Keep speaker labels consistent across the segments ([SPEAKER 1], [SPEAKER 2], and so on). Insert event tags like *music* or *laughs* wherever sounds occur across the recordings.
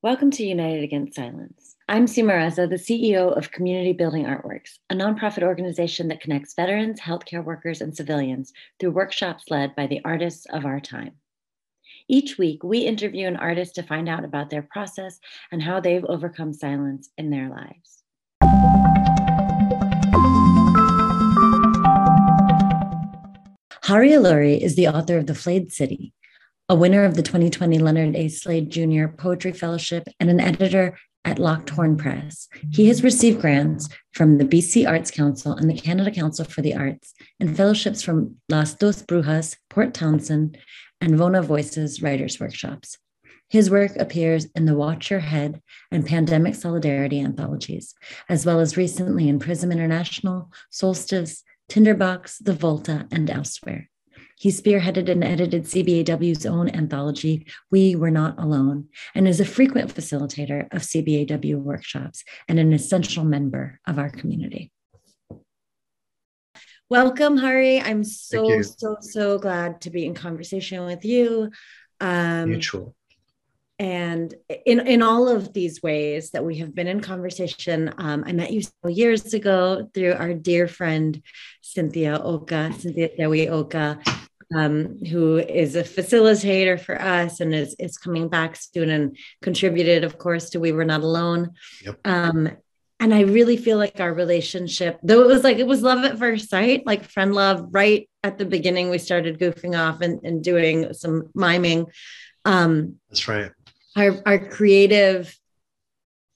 [SPEAKER 1] Welcome to United Against Silence. I'm Seema Reza, the CEO of Community Building Artworks, a nonprofit organization that connects veterans, healthcare workers, and civilians through workshops led by the artists of our time. Each week, we interview an artist to find out about their process and how they've overcome silence in their lives. Hari Alluri is the author of The Flayed City, a winner of the 2020 Leonard A. Slade Jr. Poetry Fellowship, and an editor at Locked Horn Press. He has received grants from the BC Arts Council and the Canada Council for the Arts, and fellowships from Las Dos Brujas, Port Townsend, and Vona Voices Writers Workshops. His work appears in the Watch Your Head and Pandemic Solidarity anthologies, as well as recently in Prism International, Solstice, Tinderbox, The Volta, and elsewhere. He spearheaded and edited CBAW's own anthology, We Were Not Alone, and is a frequent facilitator of CBAW workshops and an essential member of our community. Welcome, Hari. I'm so, so, so glad to be in conversation with you.
[SPEAKER 2] Um, Mutual.
[SPEAKER 1] And in, in all of these ways that we have been in conversation, um, I met you several years ago through our dear friend Cynthia Oka, Cynthia Dewi Oka, um, who is a facilitator for us and is, is coming back soon and contributed, of course, to We Were Not Alone. Yep. Um, and I really feel like our relationship, though it was like it was love at first sight, like friend love, right at the beginning, we started goofing off and, and doing some miming.
[SPEAKER 2] Um, That's right.
[SPEAKER 1] Our, our creative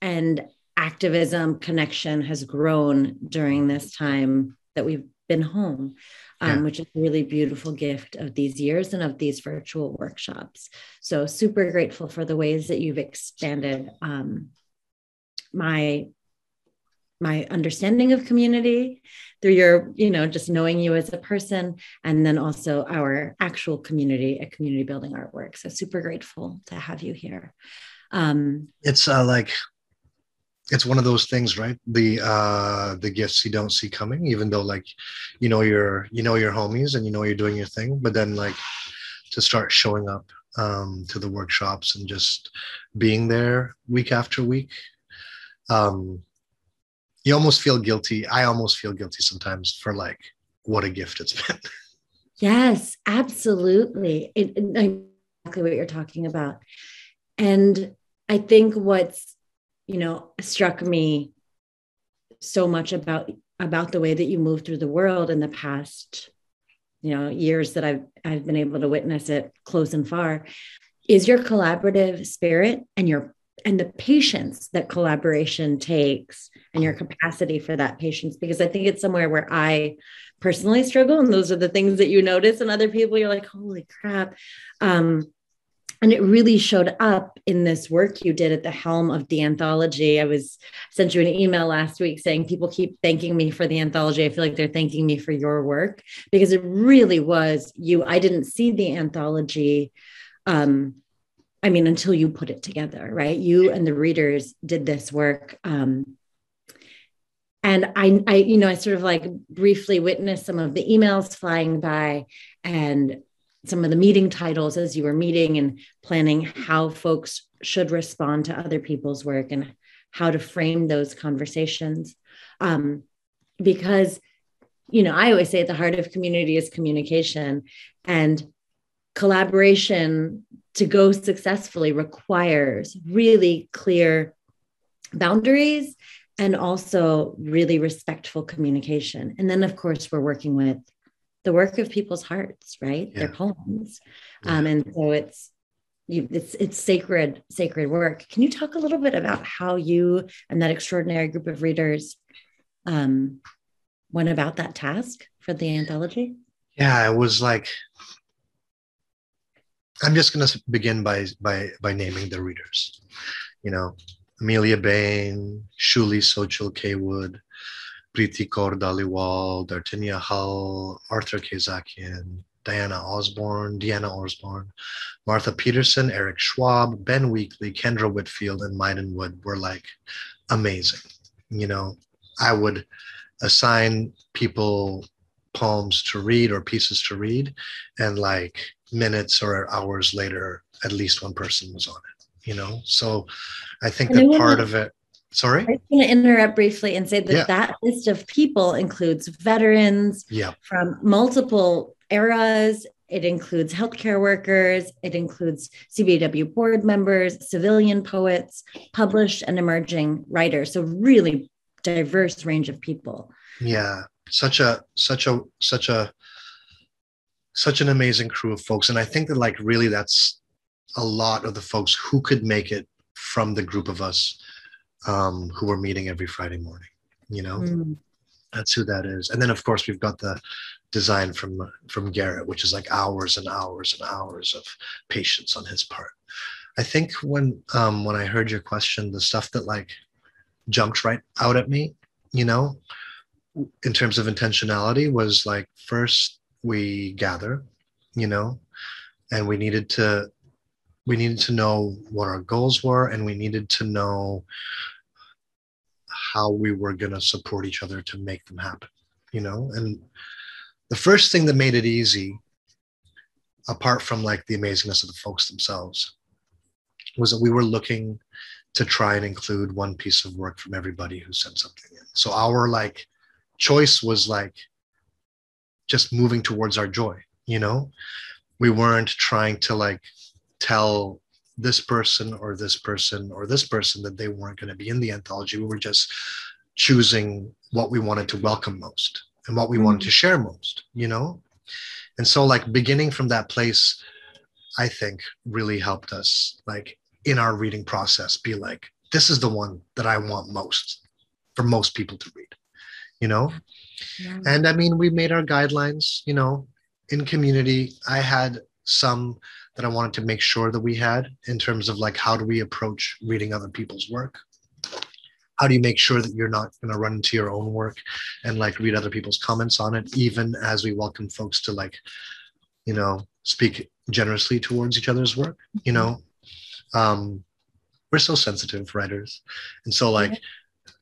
[SPEAKER 1] and activism connection has grown during this time that we've been home um, yeah. which is a really beautiful gift of these years and of these virtual workshops. So super grateful for the ways that you've expanded um, my my understanding of community through your you know just knowing you as a person and then also our actual community at community building artwork so super grateful to have you here
[SPEAKER 2] um, it's uh, like it's one of those things right? The uh the gifts you don't see coming even though like you know you're you know your homies and you know you're doing your thing but then like to start showing up um to the workshops and just being there week after week um you almost feel guilty. I almost feel guilty sometimes for like what a gift it's *laughs* been.
[SPEAKER 1] Yes absolutely. It, exactly what you're talking about. And i think what's you know struck me so much about about the way that you move through the world in the past you know years that I've I've been able to witness it close and far. Is your collaborative spirit and your and the patience that collaboration takes and your capacity for that patience? Because I think it's somewhere where I personally struggle and those are the things that you notice in other people. You're like holy crap. Um and it really showed up in this work you did at the helm of the anthology. I was sent you an email last week saying people keep thanking me for the anthology. I feel like they're thanking me for your work because it really was you. I didn't see the anthology um i mean until you put it together right? You and the readers did this work um and I, I you know i sort of like briefly witnessed some of the emails flying by and some of the meeting titles as you were meeting and planning how folks should respond to other people's work and how to frame those conversations. Um, because, you know, I always say at the heart of community is communication and collaboration to go successfully requires really clear boundaries and also really respectful communication. And then, of course, we're working with the work of people's hearts, right? Yeah. Their poems. Yeah. Um, and so it's you, it's it's sacred, sacred work. Can you talk a little bit about how you and that extraordinary group of readers um, went about that task for the anthology?
[SPEAKER 2] Yeah, it was like I'm just gonna begin by by by naming the readers. You know, Amelia Bain, Shuli Sochil K. Preeti Kaur Dhaliwal, Dartinia Hull, Arthur Kayzakian, Diana Osborne, Deanna Osborne, Martha Peterson, Eric Schwab, Ben Weakley, Kendra Whitfield, and Maiden Wood were like amazing. You know, I would assign people poems to read or pieces to read, and like minutes or hours later, at least one person was on it. you know so i think that part of it sorry?
[SPEAKER 1] I'm going to interrupt briefly and say that yeah. that list of people includes veterans
[SPEAKER 2] yeah.
[SPEAKER 1] from multiple eras. It includes healthcare workers. It includes cbaw board members civilian poets published and emerging writers. So really diverse range of people.
[SPEAKER 2] Yeah. Such a such a such a such an amazing crew of folks. And i think that like really that's a lot of the folks who could make it from the group of us um, who were meeting every Friday morning. You know, mm. that's who that is. And then of course we've got the design from from Garrett, which is like hours and hours and hours of patience on his part. I think when um, when I heard your question, the stuff that like jumped right out at me, you know, in terms of intentionality, was like first we gather, you know, and we needed to we needed to know what our goals were and we needed to know how we were going to support each other to make them happen you know? And the first thing that made it easy apart from like the amazingness of the folks themselves was that we were looking to try and include one piece of work from everybody who sent something in. So our like choice was like just moving towards our joy you know? We weren't trying to like tell this person or this person or this person that they weren't going to be in the anthology. We were just choosing what we wanted to welcome most and what we mm-hmm. wanted to share most, you know? And so, like, beginning from that place, I think really helped us, like, in our reading process, be like, this is the one that I want most for most people to read, you know? Yeah. And I mean, we made our guidelines, you know, in community. I had some that I wanted to make sure that we had in terms of like how do we approach reading other people's work? How do you make sure that you're not going to run into your own work and like read other people's comments on it, even as we welcome folks to like, you know, speak generously towards each other's work? You know, um, we're so sensitive writers, and so like,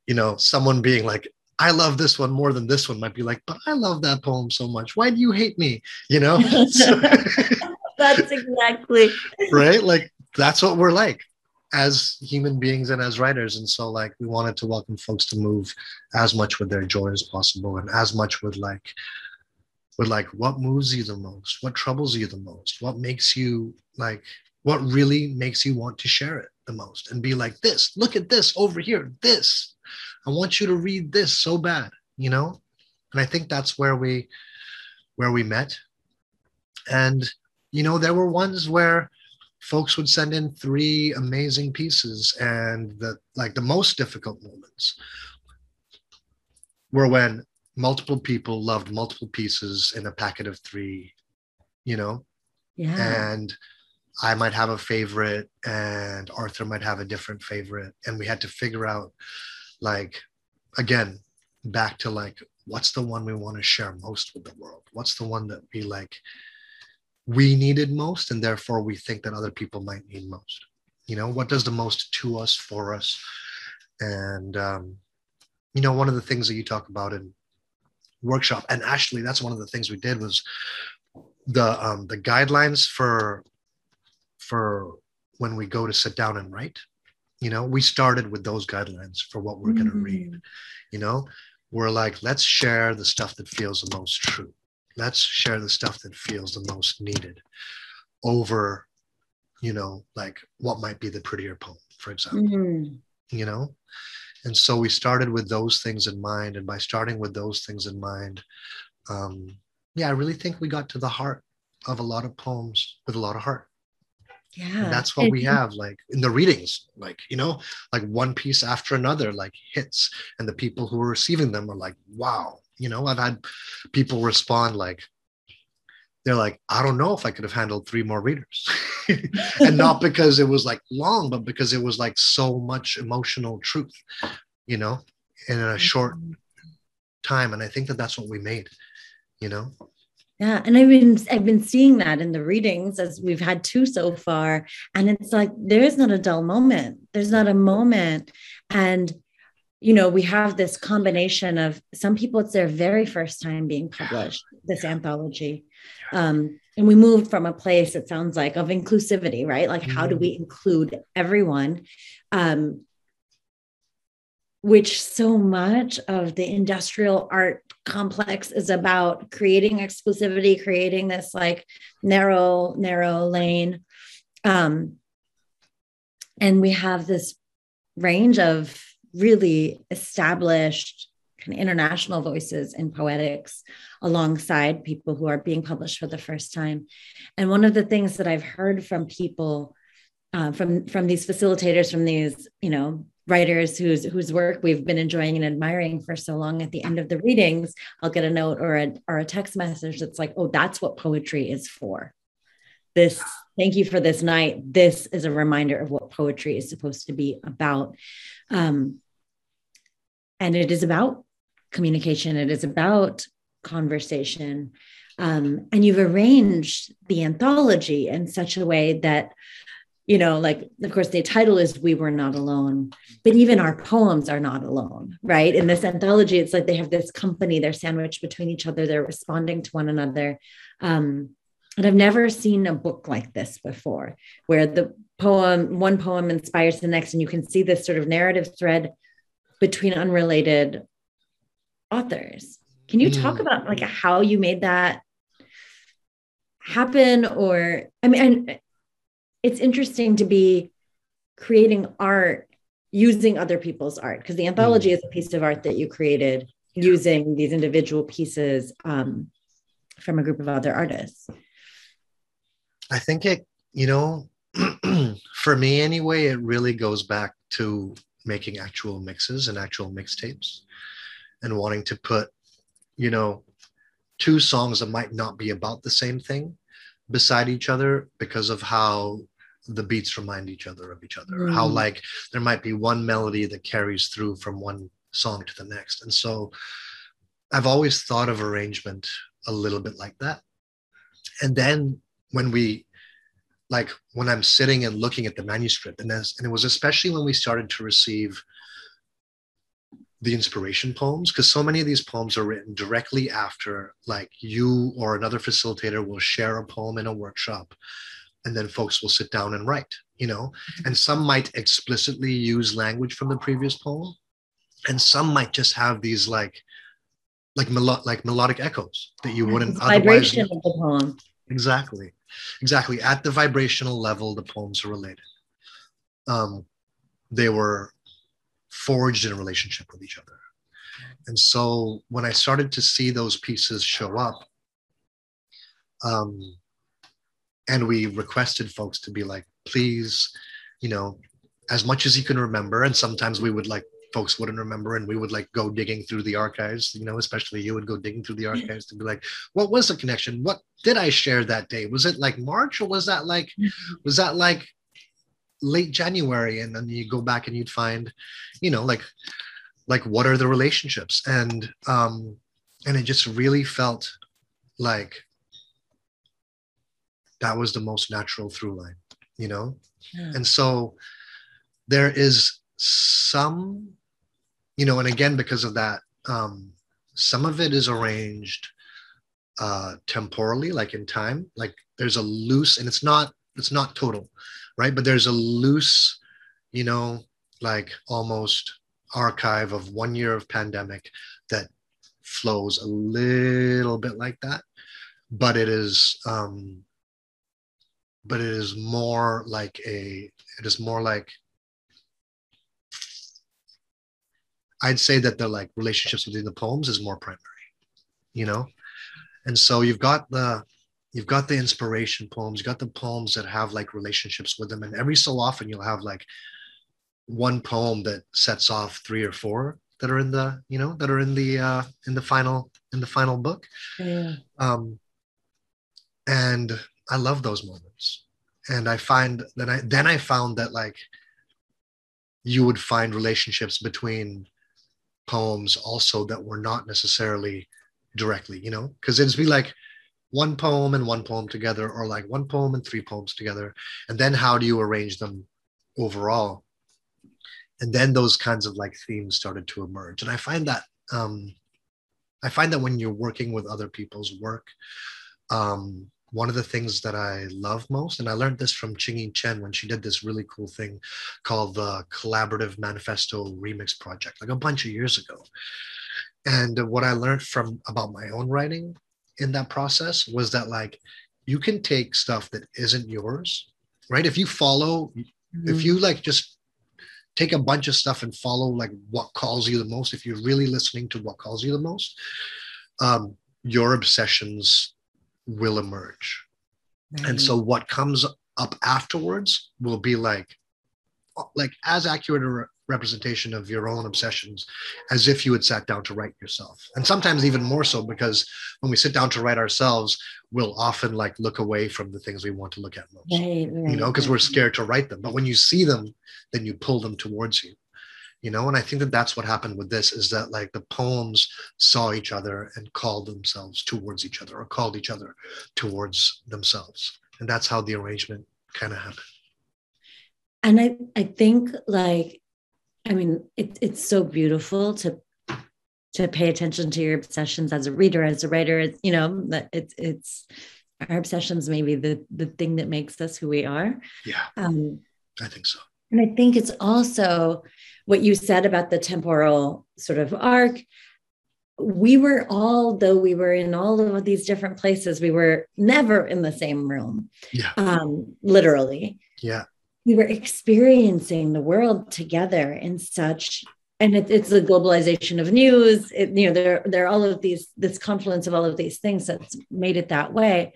[SPEAKER 2] you know, someone being like, I love this one more than this one might be like, but I love that poem so much. Why do you hate me? You know? *laughs*
[SPEAKER 1] that's exactly *laughs*
[SPEAKER 2] right. Like that's what we're like as human beings and as writers. And so like we wanted to welcome folks to move as much with their joy as possible and as much with like with like what moves you the most, what troubles you the most, what makes you like what really makes you want to share it the most and be like this, look at this over here, this. I want you to read this so bad, you know? And I think that's where we where we met. And you know, there were ones where folks would send in three amazing pieces, and the like the most difficult moments were when multiple people loved multiple pieces in a packet of three, you know?
[SPEAKER 1] Yeah.
[SPEAKER 2] And I might have a favorite and Arthur might have a different favorite. And we had to figure out, like, again, back to like, what's the one we want to share most with the world? What's the one that we like we needed most and therefore we think that other people might need most. You know what does the most to us for us? And um, you know one of the things that you talk about in workshop and actually that's one of the things we did was the um, the guidelines for for when we go to sit down and write. You know we started with those guidelines for what we're mm-hmm. going to read. You know we're like let's share the stuff that feels the most true let's share the stuff that feels the most needed over you know like what might be the prettier poem for example mm-hmm. you know? And so we started with those things in mind and by starting with those things in mind um yeah i really think we got to the heart of a lot of poems with a lot of heart.
[SPEAKER 1] Yeah.
[SPEAKER 2] and that's what we have like in the readings like you know like one piece after another like hits and the people who are receiving them are like wow you know, I've had people respond like, they're like, I don't know if I could have handled three more readers. *laughs* and not *laughs* because it was like long, but because it was like so much emotional truth, you know, in a short time. And I think that that's what we made, you know.
[SPEAKER 1] Yeah, and I've been I've been seeing that in the readings as we've had two so far, and it's like there is not a dull moment. There's not a moment, and you know, we have this combination of some people, it's their very first time being published, this anthology. Um, and we moved from a place, it sounds like, of inclusivity, right? Like, how do we mm-hmm. include everyone? Um, which so much of the industrial art complex is about creating exclusivity, creating this like narrow, narrow lane. Um, and we have this range of really established kind of international voices in poetics alongside people who are being published for the first time. And one of the things that I've heard from people, uh, from from these facilitators, from these you know writers whose whose work we've been enjoying and admiring for so long, at the end of the readings, I'll get a note or a or a text message that's like, "Oh, that's what poetry is for." This thank you for this night. This is a reminder of what poetry is supposed to be about. Um, and it is about communication, it is about conversation. Um, and you've arranged the anthology in such a way that, you know, like, of course, the title is We Were Not Alone, but even our poems are not alone, right? In this anthology, it's like they have this company, they're sandwiched between each other, they're responding to one another. Um, and I've never seen a book like this before, where the poem, one poem inspires the next, and you can see this sort of narrative thread between unrelated authors. Can you talk mm. about like how you made that happen? Or I mean, it's interesting to be creating art using other people's art because the anthology mm. is a piece of art that you created using these individual pieces um, from a group of other artists.
[SPEAKER 2] I think it, you know, *clears throat* for me anyway, it really goes back to making actual mixes and actual mixtapes and wanting to put, you know, two songs that might not be about the same thing beside each other because of how the beats remind each other of each other. Mm. How like there might be one melody that carries through from one song to the next. And so I've always thought of arrangement a little bit like that. And then when we like when I'm sitting and looking at the manuscript, and as, and it was especially when we started to receive the inspiration poems, because so many of these poems are written directly after, like you or another facilitator will share a poem in a workshop, and then folks will sit down and write. You know, mm-hmm. and some might explicitly use language from the previous poem, and some might just have these like like melo- like melodic echoes that you wouldn't
[SPEAKER 1] it's otherwise vibration of the poem.
[SPEAKER 2] Exactly exactly at the vibrational level the poems are related. Um, they were forged in a relationship with each other. And so when i started to see those pieces show up um, and we requested folks to be like please you know as much as you can remember and sometimes we would like folks wouldn't remember and we would like go digging through the archives you know especially you would go digging through the archives to be like what was the connection? What did i share that day? Was it like march or was that like was that like late january? And then you go back and you'd find you know like like what are the relationships? And um and it just really felt like that was the most natural through line you know? Yeah. and so there is some you know, and again, because of that, um, some of it is arranged uh, temporally, like in time. Like there's a loose, and it's not it's not total, right? But there's a loose, you know, like almost archive of one year of pandemic that flows a little bit like that, but it is um, but it is more like a it is more like I'd say that the like relationships within the poems is more primary, you know? And so you've got the you've got the inspiration poems, you've got the poems that have like relationships with them. And every so often you'll have like one poem that sets off three or four that are in the, you know, that are in the uh in the final in the final book. Yeah. Um and I love those moments. And I find that I then I found that like you would find relationships between poems also that were not necessarily directly, you know, because it'd be like one poem and one poem together, or like one poem and three poems together. And then how do you arrange them overall? And then those kinds of like themes started to emerge. And i find that um i find that when you're working with other people's work um one of the things that I love most, and I learned this from Ching Chen when she did this really cool thing called the Collaborative Manifesto Remix Project, like a bunch of years ago. And what I learned from about my own writing in that process was that like you can take stuff that isn't yours, right? If you follow, mm-hmm. if you like just take a bunch of stuff and follow like what calls you the most, if you're really listening to what calls you the most, um, your obsessions will emerge. Right. And so what comes up afterwards will be like like as accurate a representation of your own obsessions as if you had sat down to write yourself and sometimes even more so because when we sit down to write ourselves we'll often like look away from the things we want to look at most right, right, you know because we're scared to write them but when you see them then you pull them towards you you know and i think that that's what happened with this is that like the poems saw each other and called themselves towards each other or called each other towards themselves. And that's how the arrangement kind of happened.
[SPEAKER 1] And i i think like i mean it, it's so beautiful to to pay attention to your obsessions as a reader as a writer. It's you know that it's it's our obsessions maybe the the thing that makes us who we are.
[SPEAKER 2] Yeah. Um i think so.
[SPEAKER 1] and i think it's also what you said about the temporal sort of arc. We were all though we were in all of these different places we were never in the same room
[SPEAKER 2] yeah.
[SPEAKER 1] um literally.
[SPEAKER 2] Yeah.
[SPEAKER 1] We were experiencing the world together in such and it, it's the globalization of news. It, you know there there are all of these this confluence of all of these things that's made it that way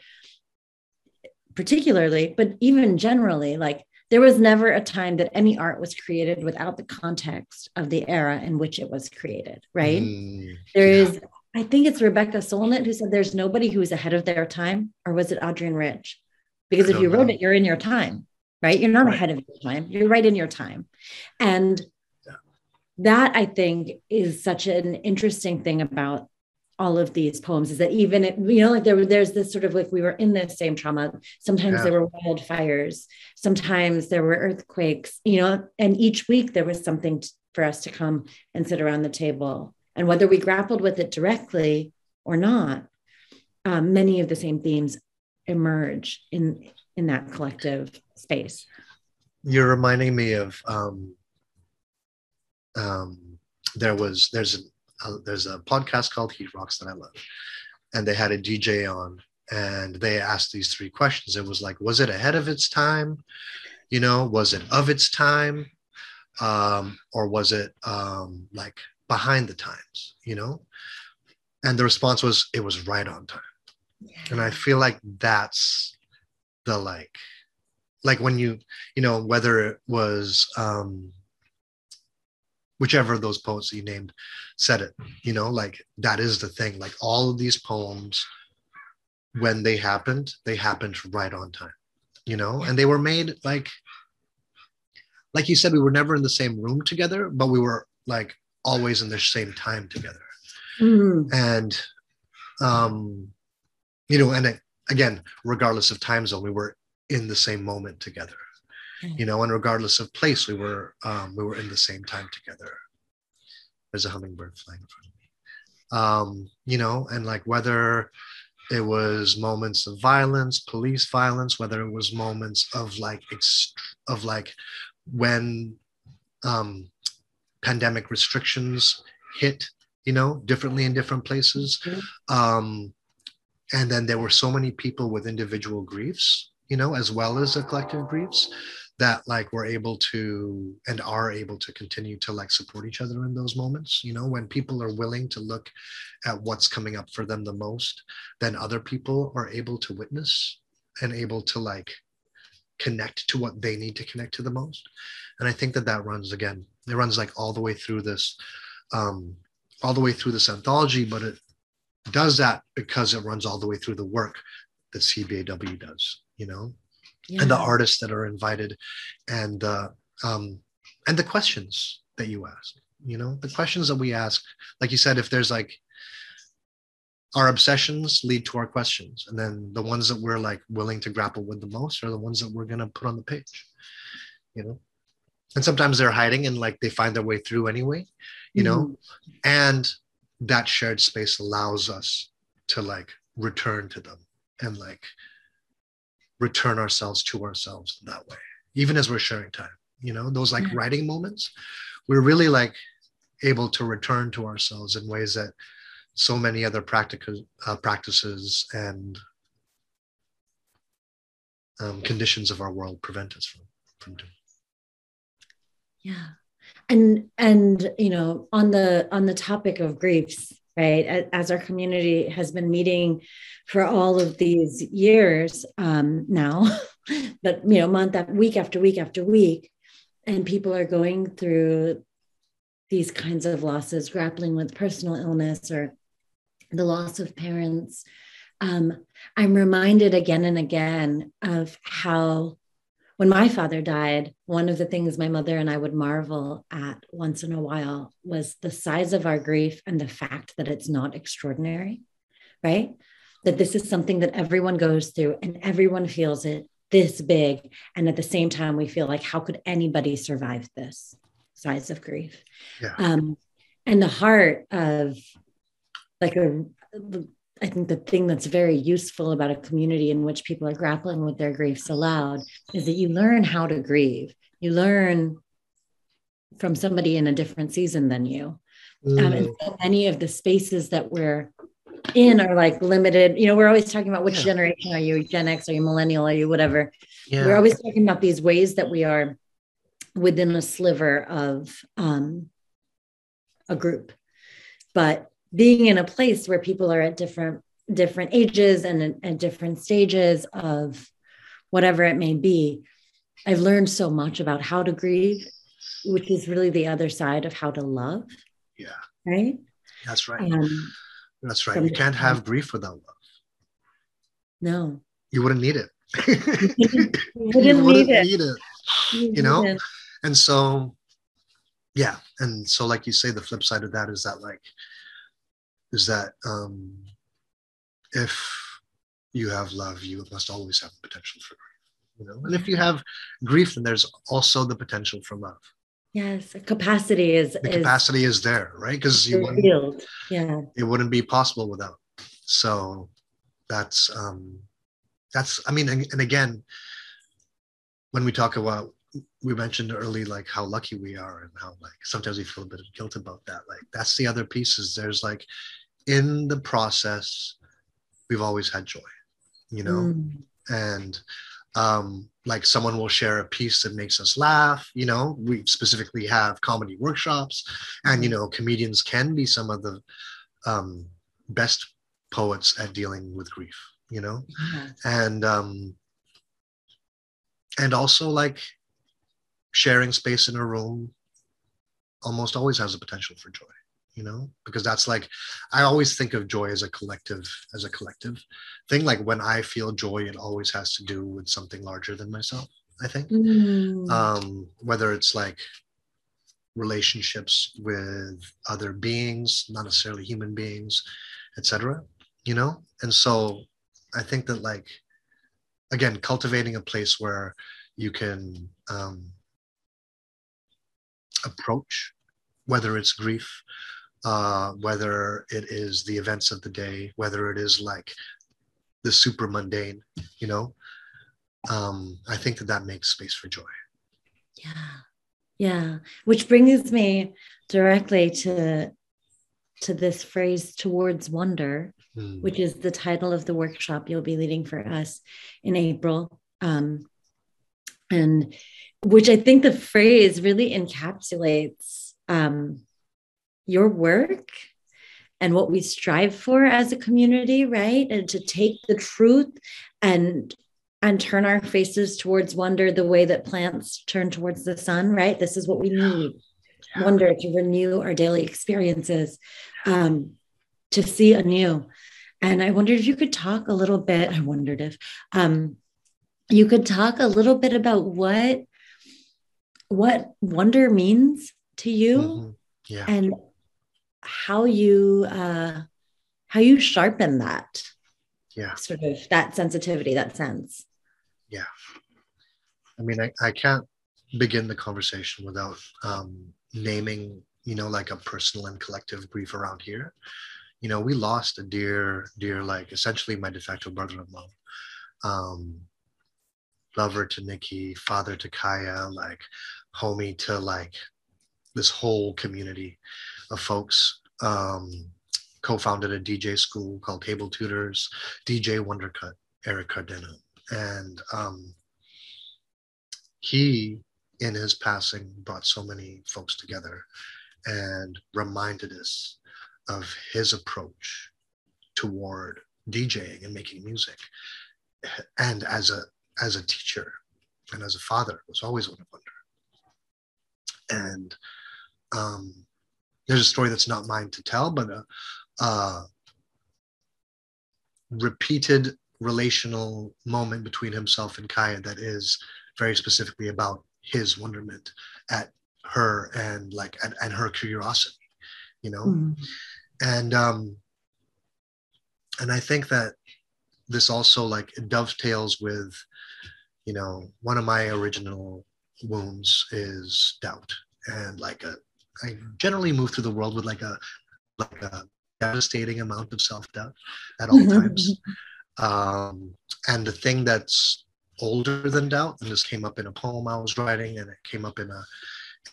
[SPEAKER 1] particularly but even generally like there was never a time that any art was created without the context of the era in which it was created, right? Mm, there yeah. is, I think it's Rebecca Solnit who said there's nobody who is ahead of their time, or was it Adrienne Rich? Because if you know. wrote it, you're in your time, right? You're not right. ahead of your time, you're right in your time. And that I think is such an interesting thing about all of these poems is that even it, you know like there there's this sort of like we were in the same trauma sometimes yeah. there were wildfires sometimes there were earthquakes you know and each week there was something t- for us to come and sit around the table and whether we grappled with it directly or not um, many of the same themes emerge in in that collective space
[SPEAKER 2] you're reminding me of um, um, there was there's an uh, there's a podcast called Heat Rocks that I love, and they had a DJ on, and they asked these three questions. It was like, was it ahead of its time? You know, was it of its time, um, or was it um, like behind the times? You know, and the response was, it was right on time. Yeah. And I feel like that's the like, like when you, you know, whether it was um, whichever of those poets you named said it you know like that is the thing. Like all of these poems when they happened they happened right on time you know? And they were made like like you said we were never in the same room together but we were like always in the same time together. Mm. and um you know and it, again regardless of time zone we were in the same moment together you know and regardless of place we were um, we were in the same time together. There's a hummingbird flying in front of me. Um, you know and like whether it was moments of violence police violence whether it was moments of like ext- of like when um, pandemic restrictions hit you know differently in different places. Mm-hmm. um, and then there were so many people with individual griefs you know as well as the collective griefs that like we're able to and are able to continue to like support each other in those moments you know when people are willing to look at what's coming up for them the most then other people are able to witness and able to like connect to what they need to connect to the most. And i think that that runs again it runs like all the way through this um all the way through this anthology but it does that because it runs all the way through the work that cbaw does you know yeah. and the artists that are invited and the um, and the questions that you ask you know the questions that we ask like you said if there's like our obsessions lead to our questions and then the ones that we're like willing to grapple with the most are the ones that we're going to put on the page you know and sometimes they're hiding and like they find their way through anyway you know
[SPEAKER 1] Mm-hmm.
[SPEAKER 2] and that shared space allows us to like return to them and like return ourselves to ourselves in that way even as we're sharing time you know those like writing moments we're really like able to return to ourselves in ways that so many other practical uh, practices and um, conditions of our world prevent us from from doing.
[SPEAKER 1] Yeah. And and you know on the on the topic of griefs right? As our community has been meeting for all of these years um now *laughs* but you know month after week after week after week and people are going through these kinds of losses grappling with personal illness or the loss of parents. Um, i'm reminded again and again of how when my father died, one of the things my mother and I would marvel at once in a while was the size of our grief and the fact that it's not extraordinary, right? That this is something that everyone goes through and everyone feels it this big. And at the same time, we feel like, how could anybody survive this size of grief?
[SPEAKER 2] Yeah.
[SPEAKER 1] Um, and the heart of like a, I think the thing that's very useful about a community in which people are grappling with their griefs aloud is that you learn how to grieve. You learn from somebody in a different season than you. Um, and
[SPEAKER 2] Mm,
[SPEAKER 1] so many of the spaces that we're in are like limited. You know, we're always talking about which
[SPEAKER 2] Yeah.
[SPEAKER 1] generation are you, Gen X, are you millennial, are you whatever.
[SPEAKER 2] yeah
[SPEAKER 1] We're always talking about these ways that we are within a sliver of um, a group. But being in a place where people are at different different ages and at, different stages of whatever it may be, I've learned so much about how to grieve, which is really the other side of how to love,
[SPEAKER 2] yeah.
[SPEAKER 1] Right?
[SPEAKER 2] that's right.
[SPEAKER 1] Um,
[SPEAKER 2] that's right. you can't have grief without love.
[SPEAKER 1] No,
[SPEAKER 2] you wouldn't need it. *laughs*
[SPEAKER 1] You
[SPEAKER 2] you
[SPEAKER 1] wouldn't need it.
[SPEAKER 2] need it
[SPEAKER 1] You
[SPEAKER 2] know?
[SPEAKER 1] wouldn't.
[SPEAKER 2] and so yeah. And so like you say the flip side of that is that like is that um if you have love you must always have potential for grief you know? And if you have grief then there's also the potential for love.
[SPEAKER 1] Yes, capacity is
[SPEAKER 2] the
[SPEAKER 1] is
[SPEAKER 2] capacity is there right? Because you wouldn't.
[SPEAKER 1] Yeah.
[SPEAKER 2] it wouldn't be possible without. So that's um that's i mean and, and again when we talk about we mentioned early like how lucky we are and how like sometimes we feel a bit of guilt about that like that's the other piece is there's like in the process we've always had joy you know?
[SPEAKER 1] Mm.
[SPEAKER 2] and um, like someone will share a piece that makes us laugh you know? We specifically have comedy workshops. And you know comedians can be some of the um, best poets at dealing with grief you know?
[SPEAKER 1] Yeah.
[SPEAKER 2] and um, and also like sharing space in a room almost always has a potential for joy you know because that's like i always think of joy as a collective as a collective thing. Like when i feel joy it always has to do with something larger than myself i think.
[SPEAKER 1] Mm.
[SPEAKER 2] um whether it's like relationships with other beings not necessarily human beings etc you know? And so i think that like again cultivating a place where you can um approach whether it's grief uh, whether it is the events of the day, whether it is like the super mundane, you know, um, I think that that makes space for joy.
[SPEAKER 1] Yeah. Yeah. Which brings me directly to to this phrase towards wonder,
[SPEAKER 2] Mm.
[SPEAKER 1] which is the title of the workshop you'll be leading for us in April. Um, and which I think the phrase really encapsulates um, your work and what we strive for as a community, right? And to take the truth and and turn our faces towards wonder the way that plants turn towards the sun, right? This is what we need.
[SPEAKER 2] Yeah.
[SPEAKER 1] Wonder to renew our daily experiences, um, to see anew. And I wondered if you could talk a little bit. I wondered if um, you could talk a little bit about what what wonder means to you
[SPEAKER 2] Mhm. Yeah.
[SPEAKER 1] and how you uh, how you sharpen that
[SPEAKER 2] Yeah.
[SPEAKER 1] sort of that sensitivity, that sense.
[SPEAKER 2] Yeah i mean, I, I can't begin the conversation without um, naming, you know, like a personal and collective grief around here. You know, we lost a dear, dear, like essentially my de facto brother-in-law, um, lover to Nikki, father to Kaya, like homie to like this whole community of folks. Um, co-founded a DJ school called Table Tutors, DJ Wondercut, Eric Cardeno, and um, he in his passing brought so many folks together and reminded us of his approach toward DJing and making music. And as a as a teacher and as a father was always one of wonder. And um, there's a story that's not mine to tell, but a, a repeated relational moment between himself and Kaya that is very specifically about his wonderment at her and like and, and her curiosity you know mm. and um and i think that this also like dovetails with you know one of my original wounds is doubt and like a i generally move through the world with like a like a devastating amount of self-doubt at all times. Um and the thing that's older than doubt and this came up in a poem i was writing and it came up in a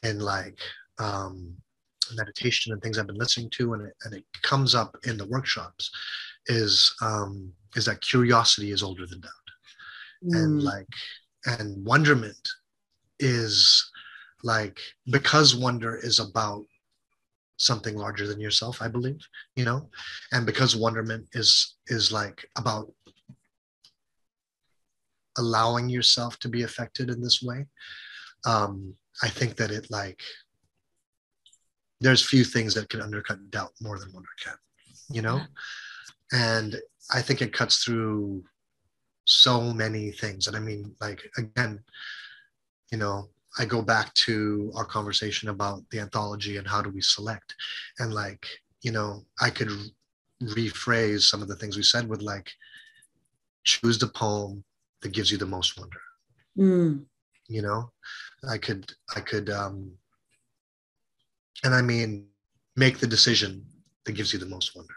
[SPEAKER 2] in like um meditation and things i've been listening to and it, and it comes up in the workshops is um is that curiosity is older than doubt. Mm. and like and wonderment is like because wonder is about something larger than yourself i believe you know? And because wonderment is is like about allowing yourself to be affected in this way um, i think that it like there's few things that can undercut doubt more than wonder can you know? And i think it cuts through so many things. And i mean like again you know i go back to our conversation about the anthology and how do we select? And like you know i could rephrase some of the things we said with like choose the poem that gives you the most wonder. Mm. you know? I could i could um and i mean make the decision that gives you the most wonder.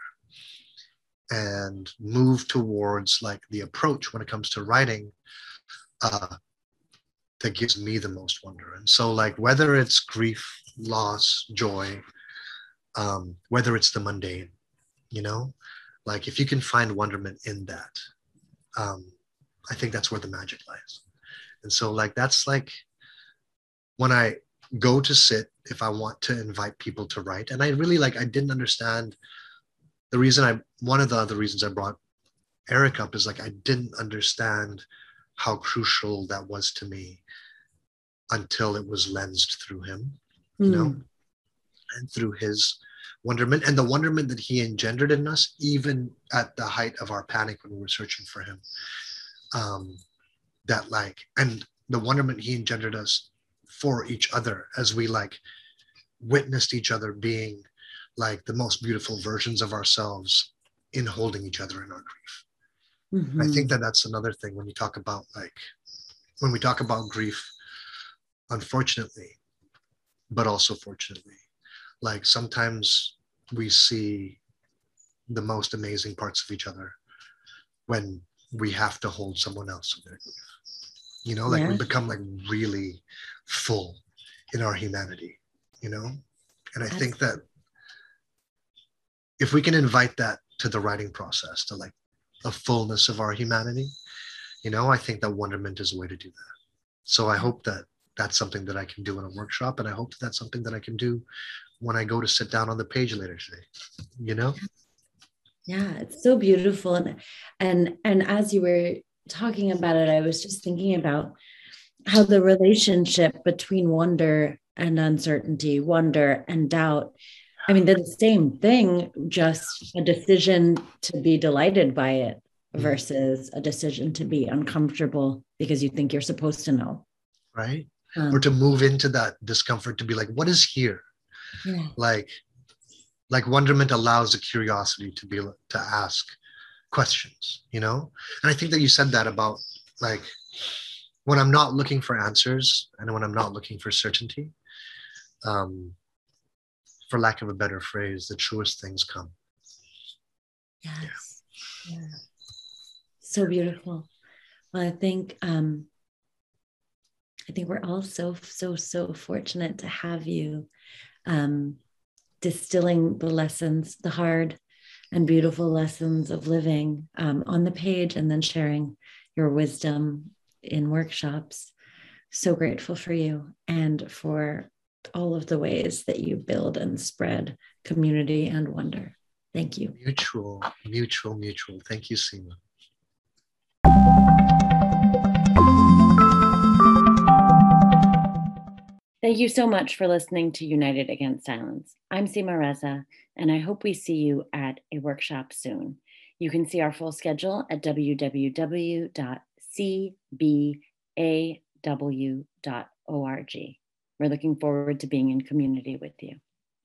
[SPEAKER 2] And move towards like the approach when it comes to writing uh that gives me the most wonder and so like whether it's grief loss joy um whether it's the mundane you know like if you can find wonderment in that um I think that's where the magic lies. And so, like, that's like when I go to sit, if I want to invite people to write, and I really like, I didn't understand the reason I, one of the other reasons I brought Eric up is like, I didn't understand how crucial that was to me until it was lensed through him, you know, hmm. and through his wonderment and the wonderment that he engendered in us, even at the height of our panic when we were searching for him um, that like and the wonderment he engendered us for each other as we like witnessed each other being like the most beautiful versions of ourselves in holding each other in our grief mm-hmm. i think that that's another thing when you talk about like when we talk about grief unfortunately but also fortunately like sometimes we see the most amazing parts of each other when we have to hold someone else in their grief. You know, like yeah. we become like really full in our humanity, you know? And I That's think that if we can invite that to the writing process, to like a fullness of our humanity, you know, I think that wonderment is a way to do that. So I hope that that's something that I can do in a workshop. And I hope that that's something that I can do when I go to sit down on the page later today, you know?
[SPEAKER 1] yeah it's so beautiful and and and as you were talking about it i was just thinking about how the relationship between wonder and uncertainty wonder and doubt i mean they're the same thing just a decision to be delighted by it mm-hmm. versus a decision to be uncomfortable because you think you're supposed to know
[SPEAKER 2] right um, or to move into that discomfort to be like what is here yeah. like like wonderment allows the curiosity to be to ask questions you know and i think that you said that about like when I'm not looking for answers and when I'm not looking for certainty, um, for lack of a better phrase, the truest things come.
[SPEAKER 1] Yes. Yeah. yeah. So beautiful. Well, I think um, I think we're all so so so fortunate to have you um, distilling the lessons, the hard and beautiful lessons of living um, on the page, and then sharing your wisdom in workshops. So grateful for you and for all of the ways that you build and spread community and wonder. Thank you.
[SPEAKER 2] Mutual, mutual, mutual. Thank you, Seema.
[SPEAKER 1] Thank you so much for listening to United Against Silence. I'm Seema Reza, and I hope we see you at a workshop soon. You can see our full schedule at www.cbaw.org. We're looking forward to being in community with you.